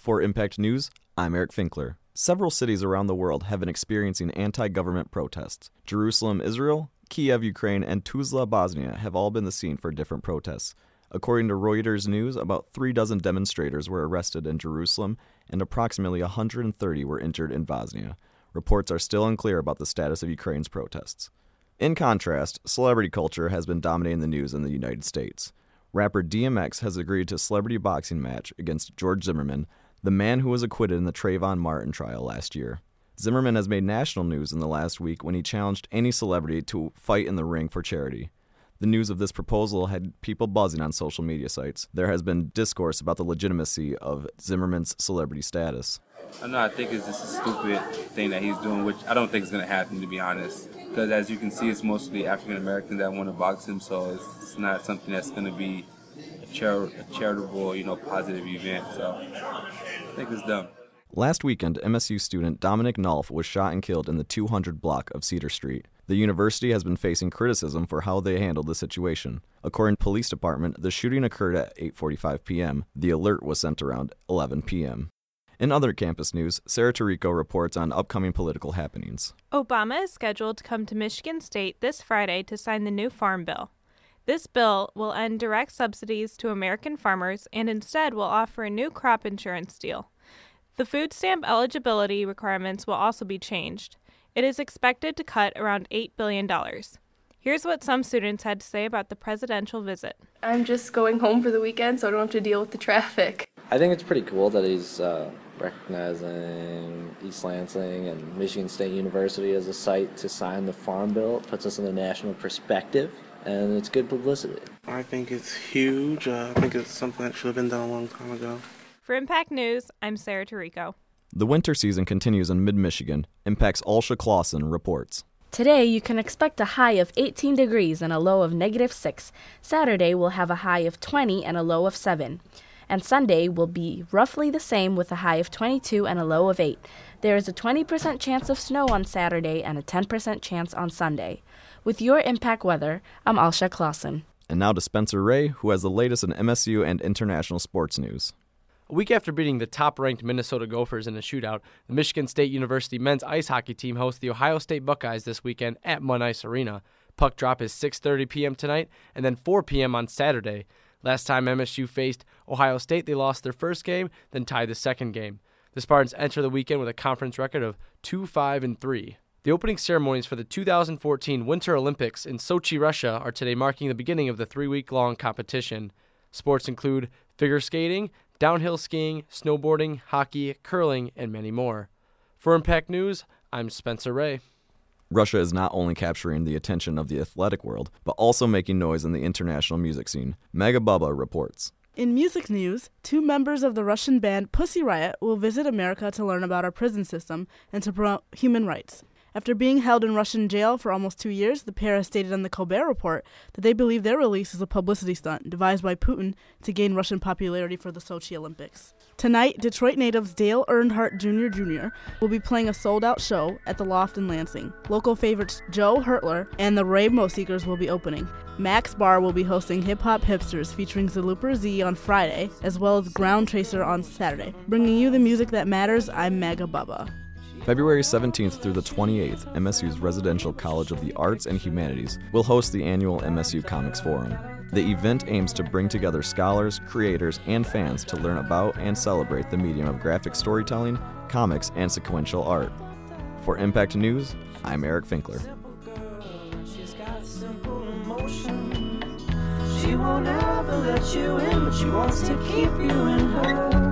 For Impact News, I'm Eric Finkler. Several cities around the world have been experiencing anti government protests. Jerusalem, Israel, Kiev, Ukraine, and Tuzla, Bosnia have all been the scene for different protests. According to Reuters News, about three dozen demonstrators were arrested in Jerusalem and approximately 130 were injured in Bosnia. Reports are still unclear about the status of Ukraine's protests. In contrast, celebrity culture has been dominating the news in the United States. Rapper DMX has agreed to a celebrity boxing match against George Zimmerman, the man who was acquitted in the Trayvon Martin trial last year. Zimmerman has made national news in the last week when he challenged any celebrity to fight in the ring for charity. The news of this proposal had people buzzing on social media sites. There has been discourse about the legitimacy of Zimmerman's celebrity status. I know. I think it's just a stupid thing that he's doing, which I don't think is going to happen, to be honest. Because as you can see, it's mostly African Americans that want to box him, so it's, it's not something that's going to be a, char- charitable, you know, positive event. So I think it's dumb. Last weekend, MSU student Dominic Nolf was shot and killed in the 200 block of Cedar Street. The university has been facing criticism for how they handled the situation. According to police department, the shooting occurred at 8:45 p.m. The alert was sent around 11 p.m. In other campus news, Sarah Tarico reports on upcoming political happenings. Obama is scheduled to come to Michigan State this Friday to sign the new Farm Bill. This bill will end direct subsidies to American farmers and instead will offer a new crop insurance deal. The food stamp eligibility requirements will also be changed. It is expected to cut around $8 billion. Here's what some students had to say about the presidential visit. I'm just going home for the weekend so I don't have to deal with the traffic. I think it's pretty cool that he's uh, recognizing East Lansing and Michigan State University as a site to sign the Farm Bill. It puts us in a national perspective, and it's good publicity. I think it's huge. Uh, I think it's something that should have been done a long time ago. For Impact News, I'm Sarah Tarico. The winter season continues in mid Michigan. Impact's Alsha Clausen reports. Today, you can expect a high of 18 degrees and a low of negative 6. Saturday will have a high of 20 and a low of 7. And Sunday will be roughly the same with a high of 22 and a low of 8. There is a 20% chance of snow on Saturday and a 10% chance on Sunday. With your impact weather, I'm Alsha Clausen. And now to Spencer Ray, who has the latest in MSU and international sports news. A week after beating the top ranked Minnesota Gophers in a shootout, the Michigan State University men's ice hockey team hosts the Ohio State Buckeyes this weekend at Munn Ice Arena. Puck drop is 6:30 p.m. tonight and then 4 p.m. on Saturday. Last time MSU faced Ohio State, they lost their first game, then tied the second game. The Spartans enter the weekend with a conference record of 2-5 and 3. The opening ceremonies for the 2014 Winter Olympics in Sochi, Russia are today marking the beginning of the 3-week-long competition. Sports include figure skating, downhill skiing, snowboarding, hockey, curling, and many more. For Impact News, I'm Spencer Ray. Russia is not only capturing the attention of the athletic world, but also making noise in the international music scene. Mega Bubba reports. In music news, two members of the Russian band Pussy Riot will visit America to learn about our prison system and to promote human rights. After being held in Russian jail for almost two years, the pair has stated on the Colbert Report that they believe their release is a publicity stunt devised by Putin to gain Russian popularity for the Sochi Olympics. Tonight, Detroit natives Dale Earnhardt Jr. Jr. will be playing a sold out show at the Loft in Lansing. Local favorites Joe Hertler and the Rainbow Seekers will be opening. Mac's Bar will be hosting Hip Hop Hipsters featuring Zaluper Z on Friday, as well as Ground Tracer on Saturday. Bringing you the music that matters, I'm Mega Bubba. February 17th through the 28th, MSU's Residential College of the Arts and Humanities will host the annual MSU Comics Forum. The event aims to bring together scholars, creators, and fans to learn about and celebrate the medium of graphic storytelling, comics, and sequential art. For Impact News, I'm Eric Finkler. She won't ever let you in, but she wants to keep you in her.